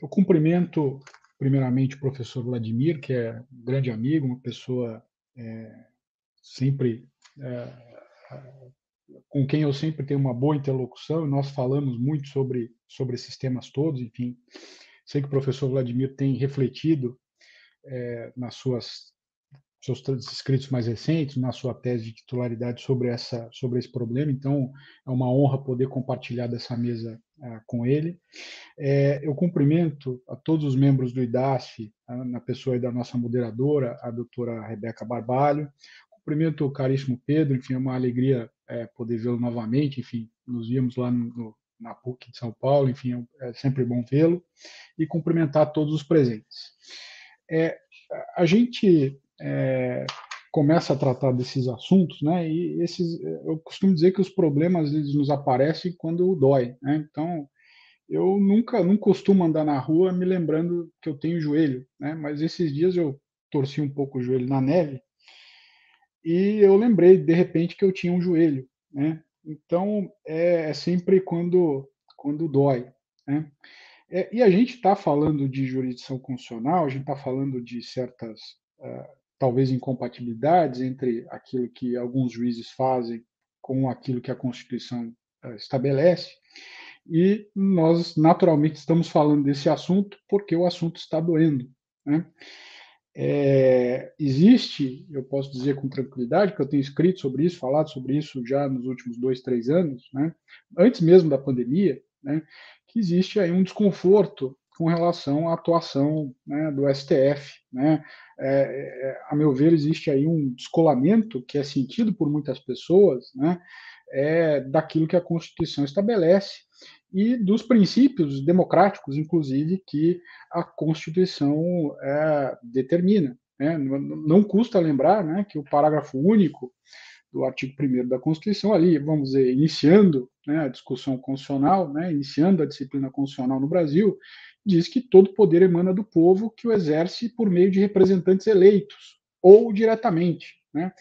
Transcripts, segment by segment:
eu cumprimento primeiramente o professor Vladimir, que é um grande amigo, uma pessoa é, sempre é, com quem eu sempre tenho uma boa interlocução, e nós falamos muito sobre, sobre esses temas todos, enfim. Sei que o professor Vladimir tem refletido é, nas suas seus escritos mais recentes, na sua tese de titularidade sobre essa sobre esse problema. Então, é uma honra poder compartilhar dessa mesa uh, com ele. É, eu cumprimento a todos os membros do IDASF, uh, na pessoa da nossa moderadora, a doutora Rebeca Barbalho. Cumprimento o caríssimo Pedro, enfim, é uma alegria é, poder vê-lo novamente, enfim, nos vimos lá no, na PUC de São Paulo, enfim, é sempre bom vê-lo, e cumprimentar todos os presentes. É, a gente é, começa a tratar desses assuntos, né? E esses, eu costumo dizer que os problemas eles nos aparecem quando dói, né? Então, eu nunca, não costumo andar na rua me lembrando que eu tenho joelho, né? Mas esses dias eu torci um pouco o joelho na neve e eu lembrei de repente que eu tinha um joelho, né? Então é, é sempre quando quando dói, né? É, e a gente está falando de jurisdição constitucional, a gente está falando de certas uh, talvez incompatibilidades entre aquilo que alguns juízes fazem com aquilo que a Constituição uh, estabelece. E nós naturalmente estamos falando desse assunto porque o assunto está doendo, né? É, existe, eu posso dizer com tranquilidade, que eu tenho escrito sobre isso, falado sobre isso já nos últimos dois, três anos, né, antes mesmo da pandemia, né, que existe aí um desconforto com relação à atuação né, do STF. Né, é, é, a meu ver, existe aí um descolamento que é sentido por muitas pessoas né, é, daquilo que a Constituição estabelece e dos princípios democráticos, inclusive, que a Constituição é, determina. Né? Não custa lembrar né, que o parágrafo único do artigo 1 da Constituição, ali, vamos dizer, iniciando né, a discussão constitucional, né, iniciando a disciplina constitucional no Brasil, diz que todo poder emana do povo que o exerce por meio de representantes eleitos ou diretamente. Né?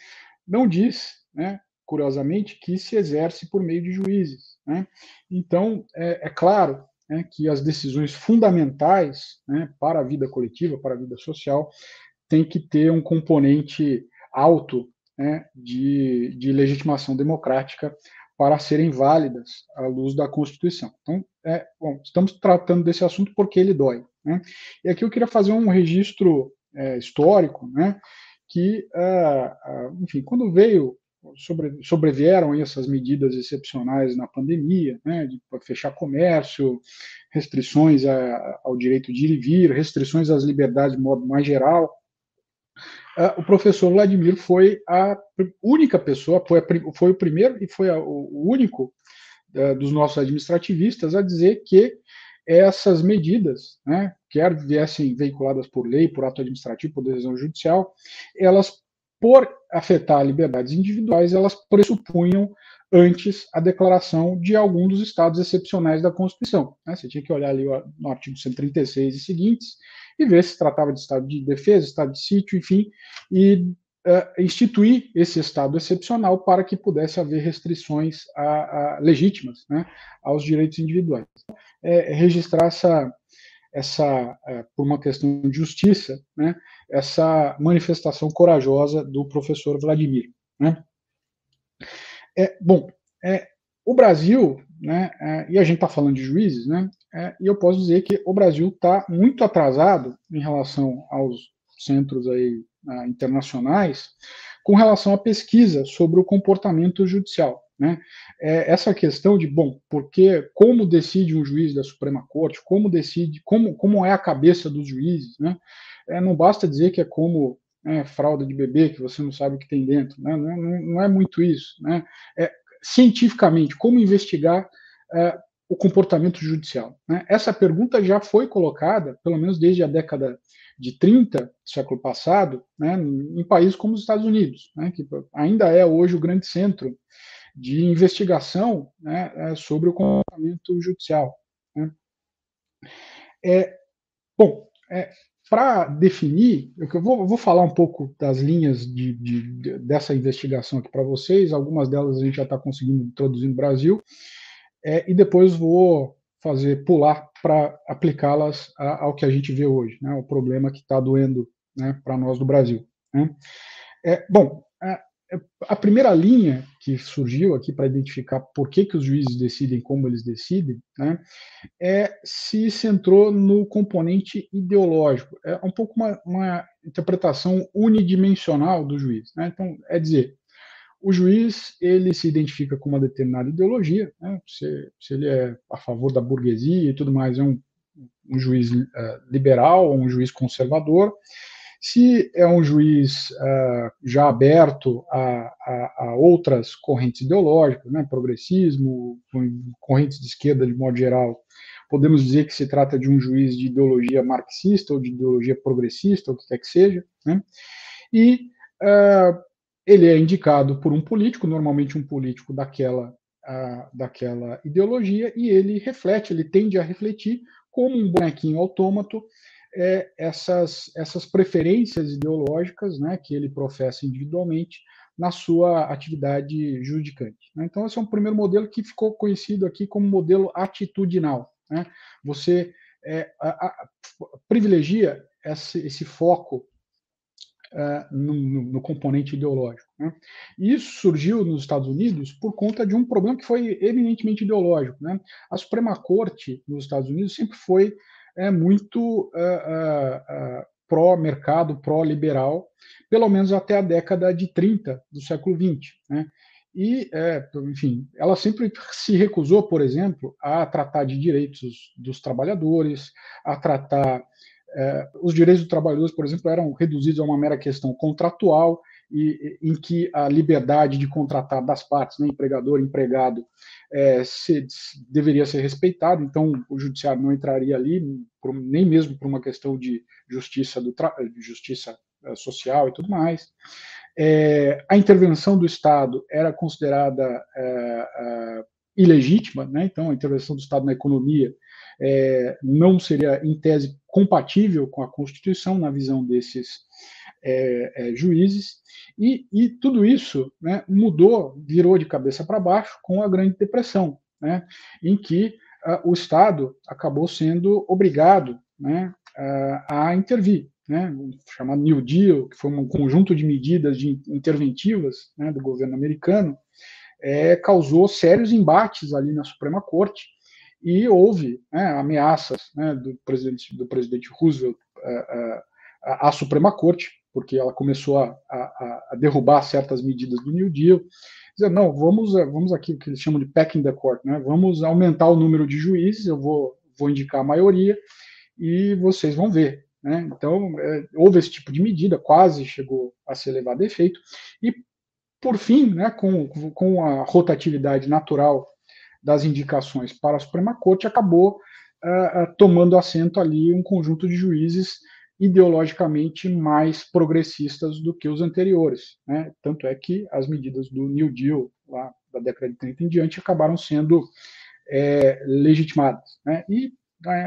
Não diz, né, curiosamente, que se exerce por meio de juízes. Né? Então, é, é claro né, que as decisões fundamentais né, para a vida coletiva, para a vida social, tem que ter um componente alto né, de, de legitimação democrática para serem válidas à luz da Constituição. Então, é, bom, estamos tratando desse assunto porque ele dói. Né? E aqui eu queria fazer um registro é, histórico, né, que, uh, uh, enfim, quando veio sobre, sobrevieram essas medidas excepcionais na pandemia, né, de fechar comércio, restrições a, ao direito de ir e vir, restrições às liberdades de modo mais geral. O professor Vladimir foi a única pessoa, foi, a, foi o primeiro e foi a, o único uh, dos nossos administrativistas a dizer que essas medidas, né, quer viessem veiculadas por lei, por ato administrativo, por decisão judicial, elas por afetar liberdades individuais, elas pressupunham antes a declaração de algum dos estados excepcionais da Constituição. Né? Você tinha que olhar ali no artigo 136 e seguintes e ver se tratava de estado de defesa, estado de sítio, enfim, e uh, instituir esse estado excepcional para que pudesse haver restrições a, a, legítimas né, aos direitos individuais. É, registrar essa, essa, é, por uma questão de justiça, né, essa manifestação corajosa do professor Vladimir. Né. É, bom, é, o Brasil, né, é, e a gente está falando de juízes, né, é, e eu posso dizer que o Brasil está muito atrasado em relação aos centros aí, uh, internacionais com relação à pesquisa sobre o comportamento judicial. Né? É essa questão de, bom, porque como decide um juiz da Suprema Corte, como decide, como, como é a cabeça dos juízes, né? É, não basta dizer que é como né, fralda de bebê, que você não sabe o que tem dentro, né? não, não, não, é muito isso. Né? É, cientificamente, como investigar é, o comportamento judicial? Né? Essa pergunta já foi colocada, pelo menos desde a década de 30 do século passado, né, em países como os Estados Unidos, né, que ainda é hoje o grande centro de investigação né, é, sobre o comportamento judicial. Né. É, bom, é, para definir, eu vou, vou, falar um pouco das linhas de, de, de, dessa investigação aqui para vocês, algumas delas a gente já está conseguindo introduzir no Brasil, é, e depois vou fazer pular para aplicá-las ao que a gente vê hoje, né, o problema que está doendo né, para nós do Brasil. Né. É, bom, a, a, primeira linha que surgiu aqui para identificar por que, que os juízes decidem como eles decidem, né, é se centrou no componente ideológico. É um pouco uma, uma interpretação unidimensional do juiz. Né, então, é dizer, o juiz ele se identifica com uma determinada ideologia, né? se, se, ele é a favor da burguesia e tudo mais, é um, um juiz uh, liberal um juiz conservador. Se é um juiz uh, já aberto a, a, a, outras correntes ideológicas, né? progressismo, correntes de esquerda de modo geral, podemos dizer que se trata de um juiz de ideologia marxista ou de ideologia progressista, ou o que quer que seja. Né? E uh, ele é indicado por um político, normalmente um político daquela, uh, daquela ideologia, e ele reflete, ele tende a refletir como um bonequinho autômato é, essas, essas preferências ideológicas né, que ele professa individualmente na sua atividade judicante. Né? Então, esse é um primeiro modelo que ficou conhecido aqui como modelo atitudinal. Né? Você é, a, a, privilegia esse, esse foco uh, no, no, componente ideológico. Né? Isso surgiu nos Estados Unidos por conta de um problema que foi eminentemente ideológico. Né? A Suprema Corte nos Estados Unidos sempre foi é, muito uh, uh, pró-mercado, pró-liberal, pelo menos até a década de 30 do século XX. Né? E, é, enfim, ela sempre se recusou, por exemplo, a tratar de direitos dos trabalhadores, a tratar é, os direitos dos trabalhadores, por exemplo, eram reduzidos a uma mera questão contratual, e, em que a liberdade de contratar das partes, né, empregador empregado, é, se, deveria ser respeitada. Então, o judiciário não entraria ali, por, nem mesmo por uma questão de justiça, do de justiça é, social e tudo mais. É, a intervenção do Estado era considerada é, é ilegítima, né? então a intervenção do Estado na economia é, não seria, em tese, compatível com a Constituição, na visão desses é, é, juízes, e, e, tudo isso né, mudou, virou de cabeça para baixo com a Grande Depressão, né, em que uh, o Estado acabou sendo obrigado né, a intervir. Né, chamado New Deal, que foi um conjunto de medidas de interventivas né, do governo americano, é, causou sérios embates ali na Suprema Corte, e houve né, ameaças né, do, presidente, do presidente Roosevelt uh, à Suprema Corte, porque ela começou a, a, a, derrubar certas medidas do New Deal, dizer, não, vamos, vamos aqui, o que eles chamam de packing the court, né, vamos aumentar o número de juízes, eu vou, vou indicar a maioria, e vocês vão ver. Né? Então, é, houve esse tipo de medida, quase chegou a ser levado a efeito, e, por fim, né, com, com a rotatividade natural das indicações para a Suprema Corte, acabou uh, tomando assento ali um conjunto de juízes ideologicamente mais progressistas do que os anteriores. Né? Tanto é que as medidas do New Deal, lá da década de 30 em diante, acabaram sendo é, legitimadas. Né? E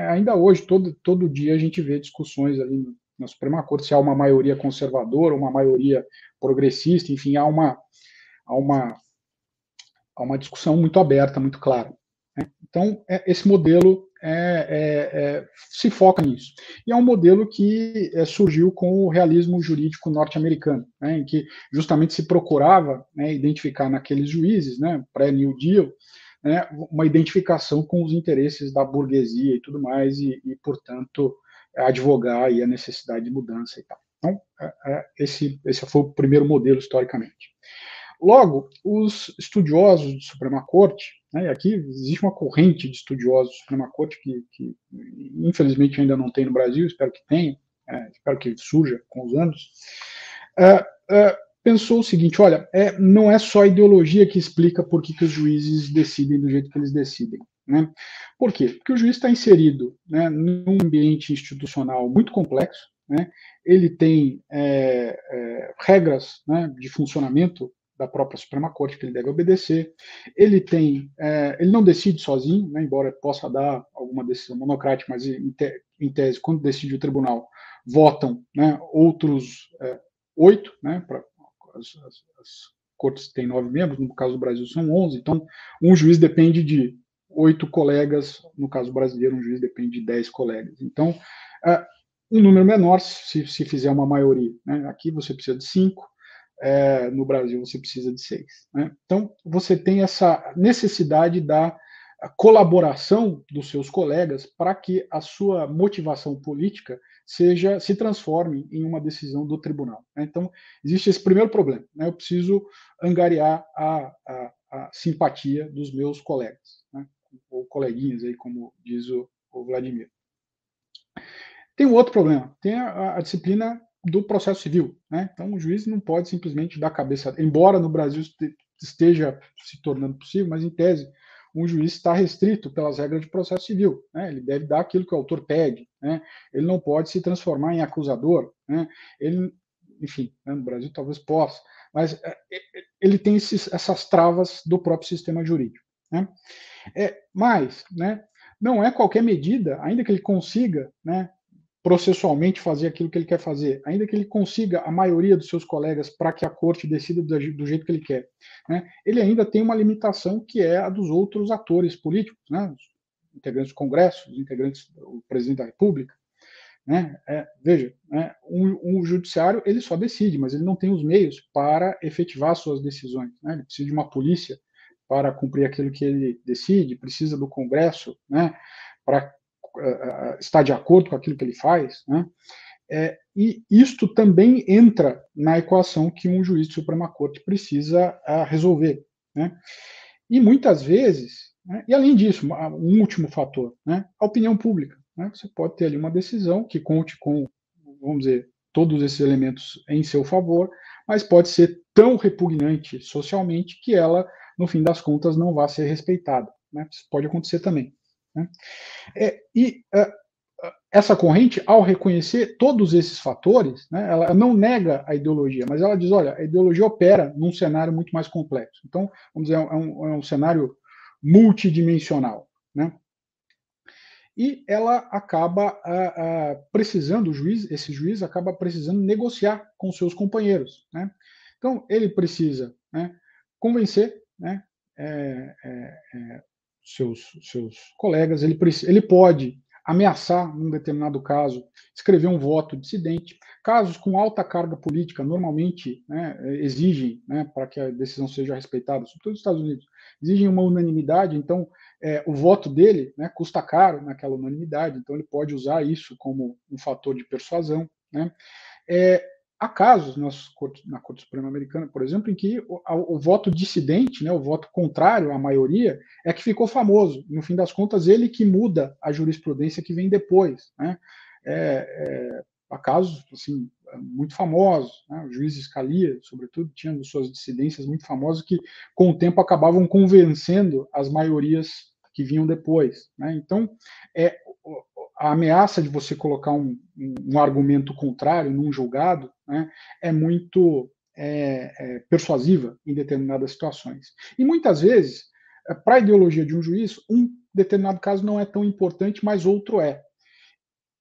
ainda hoje, todo, todo dia, a gente vê discussões ali na Suprema Corte se há uma maioria conservadora, uma maioria progressista, enfim, há uma, há uma há uma discussão muito aberta, muito clara. Né? Então, é, esse modelo é, é, é, se foca nisso. E é um modelo que é, surgiu com o realismo jurídico norte-americano, né, em que justamente se procurava né, identificar naqueles juízes, né, pré-New Deal, né, uma identificação com os interesses da burguesia e tudo mais, e, e portanto, advogar aí a necessidade de mudança e tal. Então, esse, esse foi o primeiro modelo historicamente. Logo, os estudiosos de Suprema Corte, né, aqui existe uma corrente de estudiosos de Suprema Corte que, que infelizmente ainda não tem no Brasil, espero que tenha, é, espero que surja com os anos, é, é, pensou o seguinte: olha, é, não é só a ideologia que explica por que, que os juízes decidem do jeito que eles decidem. Né? Por quê? Porque o juiz está inserido né, num ambiente institucional muito complexo, né? ele tem é, é, regras né, de funcionamento da própria Suprema Corte que ele deve obedecer. Ele tem, é, ele não decide sozinho, né, embora possa dar alguma decisão monocrática, mas em, te, em tese, quando decide o tribunal, votam né, outros é, oito, né, pra, as, as, as, cortes têm nove membros, no caso do Brasil são onze, então um juiz depende de oito colegas, no caso brasileiro, um juiz depende de dez colegas. Então, uh, um número menor, se, se fizer uma maioria. Né? Aqui você precisa de cinco, é, no Brasil você precisa de seis. Né? Então, você tem essa necessidade da colaboração dos seus colegas para que a sua motivação política seja se transforme em uma decisão do tribunal. Né? Então, existe esse primeiro problema. Né? Eu preciso angariar a, a, a simpatia dos meus colegas, né? ou coleguinhas, aí, como diz o, o Vladimir. Tem um outro problema, tem a, a disciplina do processo civil. Né? Então, o juiz não pode simplesmente dar cabeça, embora no Brasil esteja se tornando possível, mas em tese, um juiz está restrito pelas regras de processo civil. Né? Ele deve dar aquilo que o autor pede. Né? Ele não pode se transformar em acusador. Né? Ele, enfim, né, no Brasil talvez possa, mas é, é, ele tem esses, essas travas do próprio sistema jurídico. Né? É, mas, né, não é qualquer medida, ainda que ele consiga né, processualmente fazer aquilo que ele quer fazer, ainda que ele consiga a maioria dos seus colegas para que a corte decida do, jeito que ele quer, né, ele ainda tem uma limitação que é a dos outros atores políticos, né, os integrantes do Congresso, os integrantes do presidente da República. Né, é, veja, né, um, um, judiciário ele só decide, mas ele não tem os meios para efetivar suas decisões. Né, ele precisa de uma polícia para cumprir aquilo que ele decide, precisa do Congresso né, para está de acordo com aquilo que ele faz, né? É, e isto também entra na equação que um juiz de Suprema Corte precisa uh, resolver. Né? E muitas vezes, né, e além disso, um último fator, né, a opinião pública. Né? Você pode ter ali uma decisão que conte com, vamos dizer, todos esses elementos em seu favor, mas pode ser tão repugnante socialmente que ela, no fim das contas, não vá ser respeitada. Né? Isso pode acontecer também. Né? É, e uh, essa corrente, ao reconhecer todos esses fatores, né, ela não nega a ideologia, mas ela diz: olha, a ideologia opera num cenário muito mais complexo. Então, vamos dizer, é um, é um cenário multidimensional. Né? E ela acaba uh, uh, precisando, o juiz, esse juiz acaba precisando negociar com seus companheiros. Né? Então, ele precisa né, convencer né, é, é, é seus, seus colegas, ele, ele pode ameaçar, num determinado caso, escrever um voto dissidente. Casos com alta carga política normalmente né, exigem, né, para que a decisão seja respeitada, sobretudo nos Estados Unidos, exigem uma unanimidade, então é, o voto dele né, custa caro naquela unanimidade, então ele pode usar isso como um fator de persuasão. Né. É, Há casos corte, na Corte Suprema Americana, por exemplo, em que o, o, voto dissidente, né, o voto contrário à maioria, é que ficou famoso. No fim das contas, ele que muda a jurisprudência que vem depois. Né? É, é, há casos assim, muito famosos, né? o juiz Scalia, sobretudo, tinha suas dissidências muito famosas que, com o tempo, acabavam convencendo as maiorias que vinham depois. Né? Então, é, a ameaça de você colocar um, um argumento contrário num julgado né, é muito é, é, persuasiva em determinadas situações. E muitas vezes, é, para a ideologia de um juiz, um determinado caso não é tão importante, mas outro é.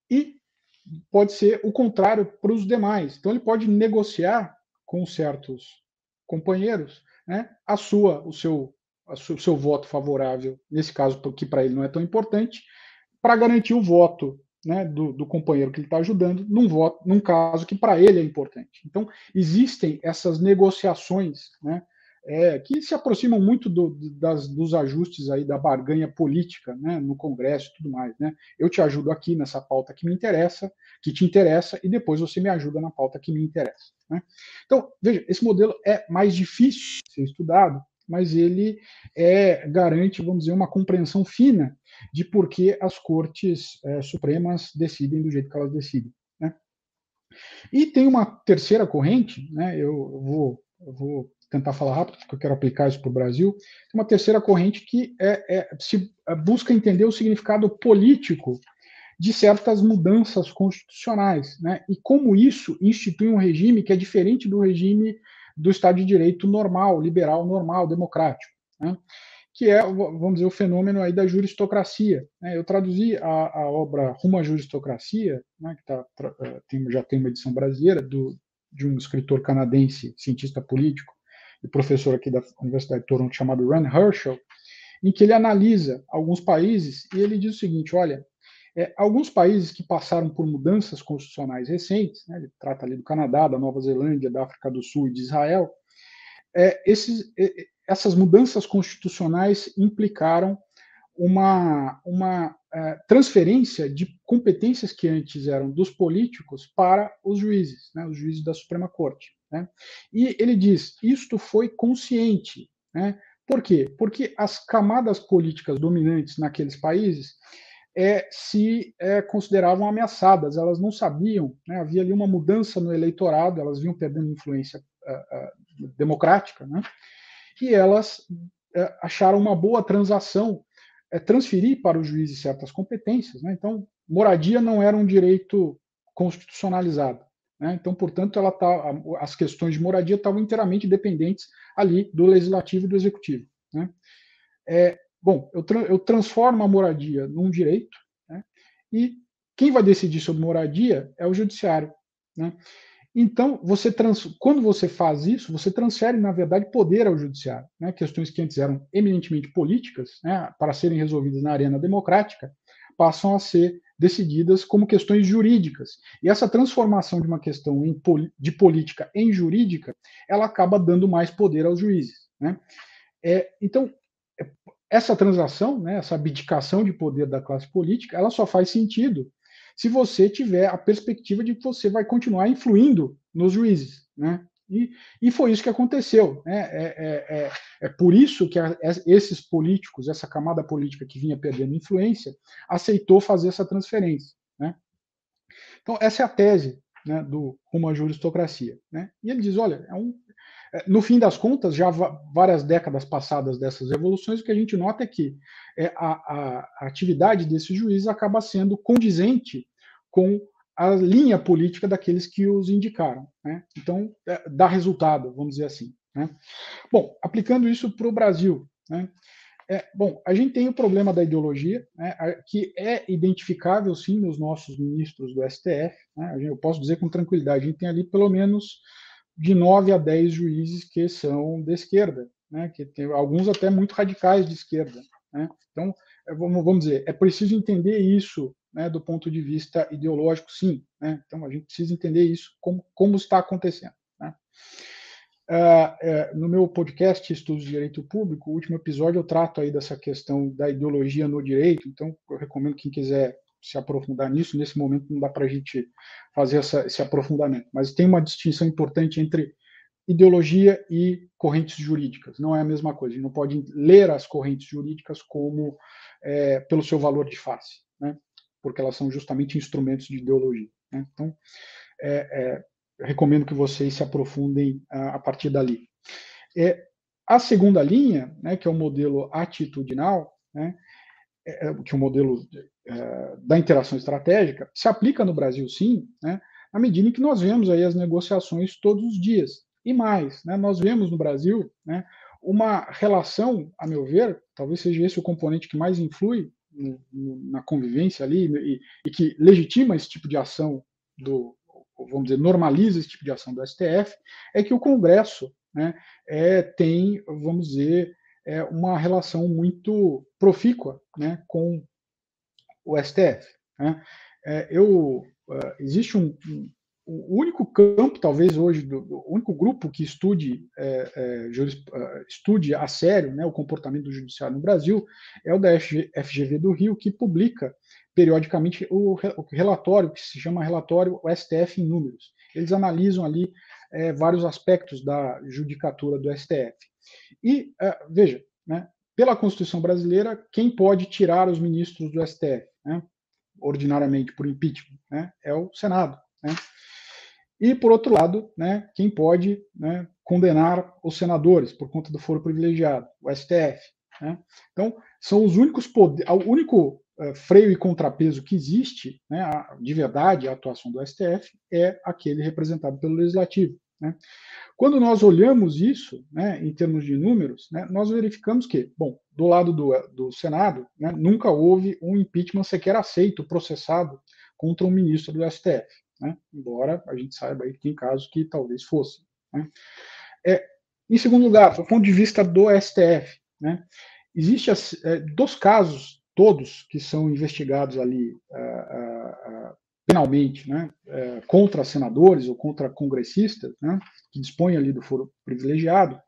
E pode ser o contrário para os demais. Então ele pode negociar com certos companheiros né, a sua, o seu, o seu voto favorável, nesse caso, que para ele não é tão importante, para garantir o voto né, do, do, companheiro que ele está ajudando num voto, num caso que para ele é importante. Então existem essas negociações, né, é, que se aproximam muito do, das, dos ajustes aí da barganha política, né, no Congresso e tudo mais, né. Eu te ajudo aqui nessa pauta que me interessa, que te interessa, e depois você me ajuda na pauta que me interessa. Né. Então veja, esse modelo é mais difícil de ser estudado, mas ele é, garante, vamos dizer, uma compreensão fina de por que as cortes é, supremas decidem do jeito que elas decidem. Né? E tem uma terceira corrente, né, eu, vou, eu vou tentar falar rápido, porque eu quero aplicar isso para o Brasil, tem uma terceira corrente que é, é, se é, busca entender o significado político de certas mudanças constitucionais, né? E como isso institui um regime que é diferente do regime do Estado de Direito normal, liberal, normal, democrático. Né? que é, vamos dizer, o fenômeno aí da juristocracia. Né? Eu traduzi a, a, obra Rumo à Juristocracia, né, que tá, eh, tem, já tem uma edição brasileira, do, de um escritor canadense, cientista político e professor aqui da Universidade de Toronto, chamado Rand Herschel, em que ele analisa alguns países e ele diz o seguinte: olha, é, alguns países que passaram por mudanças constitucionais recentes, né, ele trata ali do Canadá, da Nova Zelândia, da África do Sul e de Israel, é, esses, essas mudanças constitucionais implicaram uma, uma é, transferência de competências que antes eram dos políticos para os juízes, né, os juízes da Suprema Corte. Né? E ele diz: isto foi consciente. Né? Por quê? Porque as camadas políticas dominantes naqueles países é, se é, consideravam ameaçadas, elas não sabiam, né? havia ali uma mudança no eleitorado, elas vinham perdendo influência uh, uh, democrática, né? e elas uh, acharam uma boa transação é, transferir para o juiz certas competências. Né? Então, moradia não era um direito constitucionalizado. Né? Então, portanto, ela tá, as questões de moradia estavam inteiramente dependentes ali do legislativo e do executivo. É, bom, eu, tra eu, transformo a moradia num direito né? e quem vai decidir sobre moradia é o judiciário. Né? Então, você quando você faz isso, você transfere, na verdade, poder ao judiciário. Né? Questões que antes eram eminentemente políticas, né, para serem resolvidas na arena democrática, passam a ser decididas como questões jurídicas. E essa transformação de uma questão de política em jurídica, ela acaba dando mais poder aos juízes. Né? É, então, essa transação, né, essa abdicação de poder da classe política, ela só faz sentido se você tiver a perspectiva de que você vai continuar influindo nos juízes. Né? E, e foi isso que aconteceu. Né? É, é, é, é por isso que a, esses políticos, essa camada política que vinha perdendo influência, aceitou fazer essa transferência. Né? Então, essa é a tese né, do rumo à juristocracia. Né? E ele diz: olha, é um, no fim das contas, já várias décadas passadas dessas revoluções, o que a gente nota é que é, a, a, a atividade desses juízes acaba sendo condizente com a linha política daqueles que os indicaram. Né? Então, é, dá resultado, vamos dizer assim. Né? Bom, aplicando isso para o Brasil, né? é, bom, a gente tem o problema da ideologia, né, que é identificável, sim, nos nossos ministros do STF. Né? Eu posso dizer com tranquilidade, a gente tem ali pelo menos de 9 a 10 juízes que são de esquerda, né? que tem alguns até muito radicais de esquerda. Né? Então, é, vamos, vamos dizer, é preciso entender isso né, do ponto de vista ideológico, sim. Né? Então, a gente precisa entender isso, como, como está acontecendo. Né? Uh, uh, no meu podcast Estudos de Direito Público, o último episódio eu trato aí dessa questão da ideologia no direito, então eu recomendo quem quiser se aprofundar nisso, nesse momento não dá para a gente fazer essa, esse aprofundamento, mas tem uma distinção importante entre ideologia e correntes jurídicas, não é a mesma coisa, a gente não pode ler as correntes jurídicas como é, pelo seu valor de face, né? porque elas são justamente instrumentos de ideologia. Né? Então, é, é, recomendo que vocês se aprofundem a, a partir dali. É, a segunda linha, né, que é o modelo atitudinal, né, é, é que é o modelo é, da interação estratégica, se aplica no Brasil sim, né, à medida em que nós vemos aí as negociações todos os dias. E mais, né, nós vemos no Brasil né, uma relação, a meu ver, talvez seja esse o componente que mais influi na convivência ali e, e, que legitima esse tipo de ação do, vamos dizer, normaliza esse tipo de ação do STF, é que o Congresso né, é, tem, vamos dizer, é, uma relação muito profícua né, com o STF. Né. É, eu, uh, existe um, o único campo, talvez hoje, do, único grupo que estude, é, é, juris, é, estude a sério né, o comportamento do judiciário no Brasil é o da FGV do Rio, que publica periodicamente o, o relatório, que se chama relatório STF em números. Eles analisam ali é, vários aspectos da judicatura do STF. E, veja, né, pela Constituição brasileira, quem pode tirar os ministros do STF, né, ordinariamente por impeachment, né, é o Senado. Né? E, por outro lado, né, quem pode né, condenar os senadores por conta do foro privilegiado, o STF. Né? Então, são os únicos poderes, o único uh, freio e contrapeso que existe, né, de verdade, a atuação do STF é aquele representado pelo Legislativo. Né? Quando nós olhamos isso, né, em termos de números, né, nós verificamos que, bom, do lado do, do Senado, né, nunca houve um impeachment sequer aceito, processado contra um ministro do STF né? embora a gente saiba aí que tem casos que talvez fosse. Né? É, em segundo lugar, do ponto de vista do STF, né? existe é, dos casos todos que são investigados ali uh, uh, penalmente, né, uh, contra senadores ou contra congressistas, né, que dispõem ali do foro privilegiado,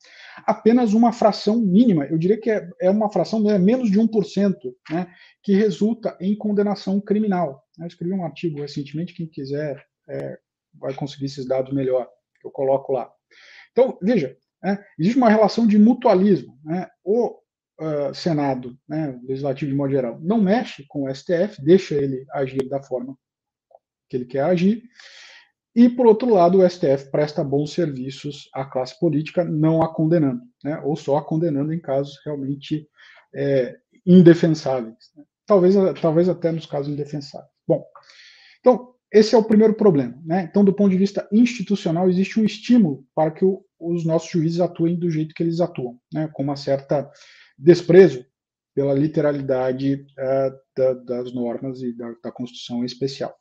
apenas uma fração mínima, eu diria que é, é uma fração né, menos de 1%, né, que resulta em condenação criminal. Eu escrevi um artigo recentemente, quem quiser é, vai conseguir esses dados melhor, que eu coloco lá. Então, veja, né, existe uma relação de mutualismo. Né, o uh, Senado, né, legislativo de modo geral, não mexe com o STF, deixa ele agir da forma que ele quer agir, e, por outro lado, o STF presta bons serviços à classe política, não a condenando, né, ou só a condenando em casos realmente é, indefensáveis. Né, talvez, talvez até nos casos indefensáveis. Bom, então, esse é o primeiro problema. Né? Então, do ponto de vista institucional, existe um estímulo para que o, os nossos juízes atuem do jeito que eles atuam, né? com uma certa desprezo pela literalidade uh, da, das normas e da, da, Constituição em especial.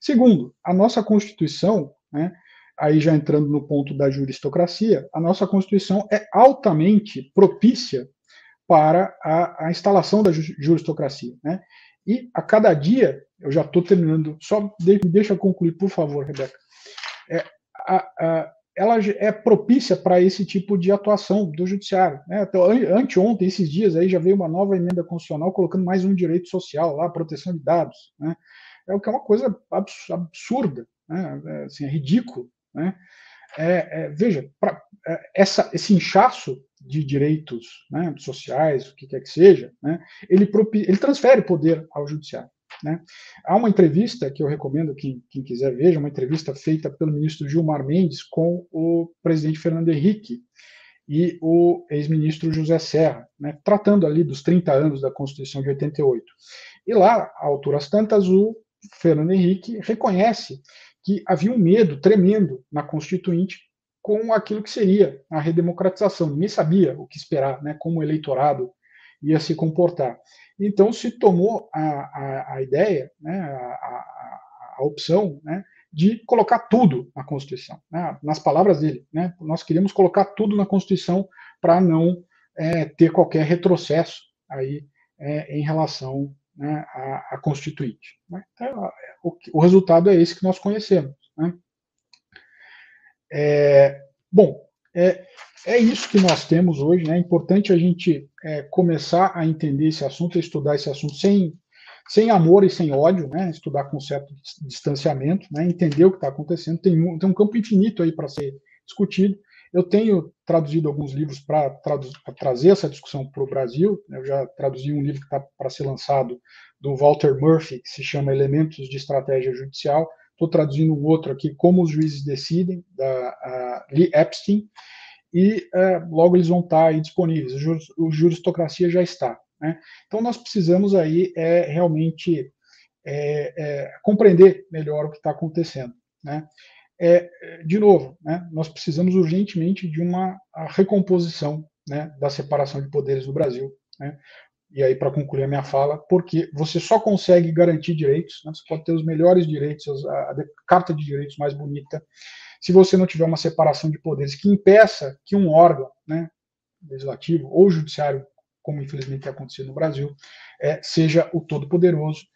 Segundo, a nossa Constituição, né, aí já entrando no ponto da juristocracia, a nossa Constituição é altamente propícia para a, a instalação da juristocracia. Né? E a cada dia, eu já estou terminando, só de, deixa eu concluir, por favor, Rebeca. É, a, ela é propícia para esse tipo de atuação do judiciário. Né? Então, anteontem, esses dias, aí já veio uma nova emenda constitucional colocando mais um direito social lá, proteção de dados. Né? É o que é uma coisa absurda, né? é, assim, é ridículo. Né? É, é, veja, pra, é, essa, esse inchaço de direitos né, sociais, o que quer que seja, né, ele, ele transfere poder ao judiciário. Né? Há uma entrevista que eu recomendo quem, quem quiser veja, uma entrevista feita pelo ministro Gilmar Mendes com o presidente Fernando Henrique e o ex-ministro José Serra, né, tratando ali dos 30 anos da Constituição de 88. E lá, a alturas tantas, o Fernando Henrique reconhece que havia um medo tremendo na Constituinte com aquilo que seria a redemocratização. Ninguém sabia o que esperar, né, como eleitorado ia se comportar. Então se tomou a, a, a ideia, né, a, a, opção né, de colocar tudo na Constituição. Né, nas palavras dele, né, nós queríamos colocar tudo na Constituição para não é, ter qualquer retrocesso aí é, em relação né, à, Constituinte. Né. Então, o, o, resultado é esse que nós conhecemos. Né. É, bom, é, isso que nós temos hoje. Né? É importante a gente é, começar a entender esse assunto, a estudar esse assunto sem, sem amor e sem ódio, né? estudar com certo distanciamento, né? entender o que está acontecendo. Tem, tem um campo infinito aí para ser discutido. Eu tenho traduzido alguns livros para trazer essa discussão para o Brasil. Eu já traduzi um livro que está para ser lançado do Walter Murphy, que se chama Elementos de Estratégia Judicial. Estou traduzindo um outro aqui, Como os Juízes Decidem, da Lee Epstein e é, logo eles vão estar disponíveis. O, o juristocracia já está. Né? Então nós precisamos aí é, realmente é, é compreender melhor o que está acontecendo. Né? É, de novo, né, nós precisamos urgentemente de uma recomposição né, da separação de poderes no Brasil. Né? E aí, para concluir a minha fala, porque você só consegue garantir direitos, né, você pode ter os melhores direitos, a, a carta de direitos mais bonita, se você não tiver uma separação de poderes que impeça que um órgão, né, legislativo ou judiciário, como infelizmente tem acontecido no Brasil, é, seja o todo-poderoso,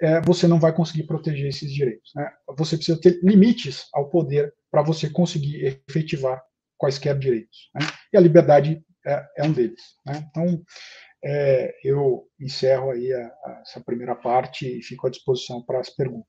é, você não vai conseguir proteger esses direitos. Né? Você precisa ter limites ao poder para você conseguir efetivar quaisquer direitos. Né? E a liberdade é, é um deles. Né? Então, é, eu encerro aí a, a, essa primeira parte e fico à disposição para as perguntas.